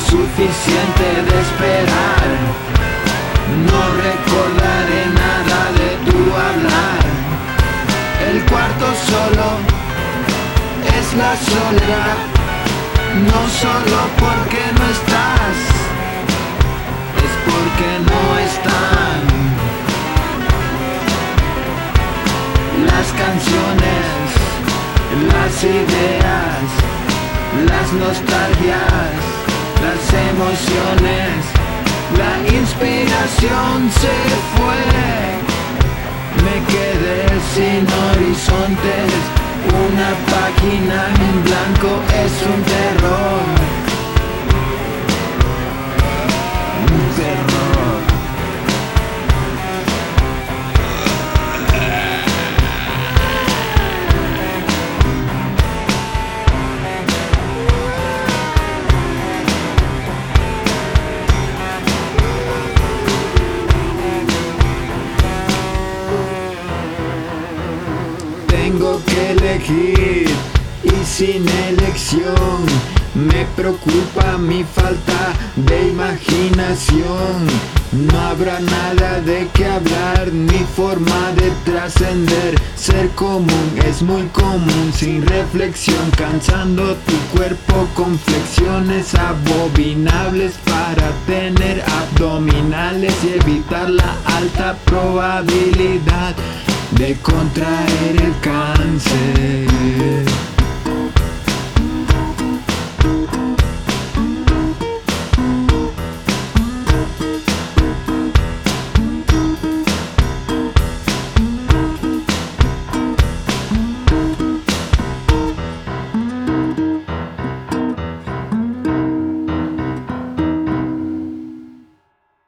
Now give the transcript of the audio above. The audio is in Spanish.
suficiente de esperar. No recordaré nada de tu hablar. El cuarto solo es la soledad. No solo porque no estás, es porque no están las canciones, las ideas, nostalgias, las emociones, la inspiración se fue. Me quedé sin horizontes, una página en blanco es un terror. Tengo que elegir y sin elección me preocupa mi falta de imaginación. No habrá nada de qué hablar ni forma de trascender. Ser común es muy común sin reflexión, cansando tu cuerpo con flexiones abominables para tener abdominales y evitar la alta probabilidad de contraer el cáncer. say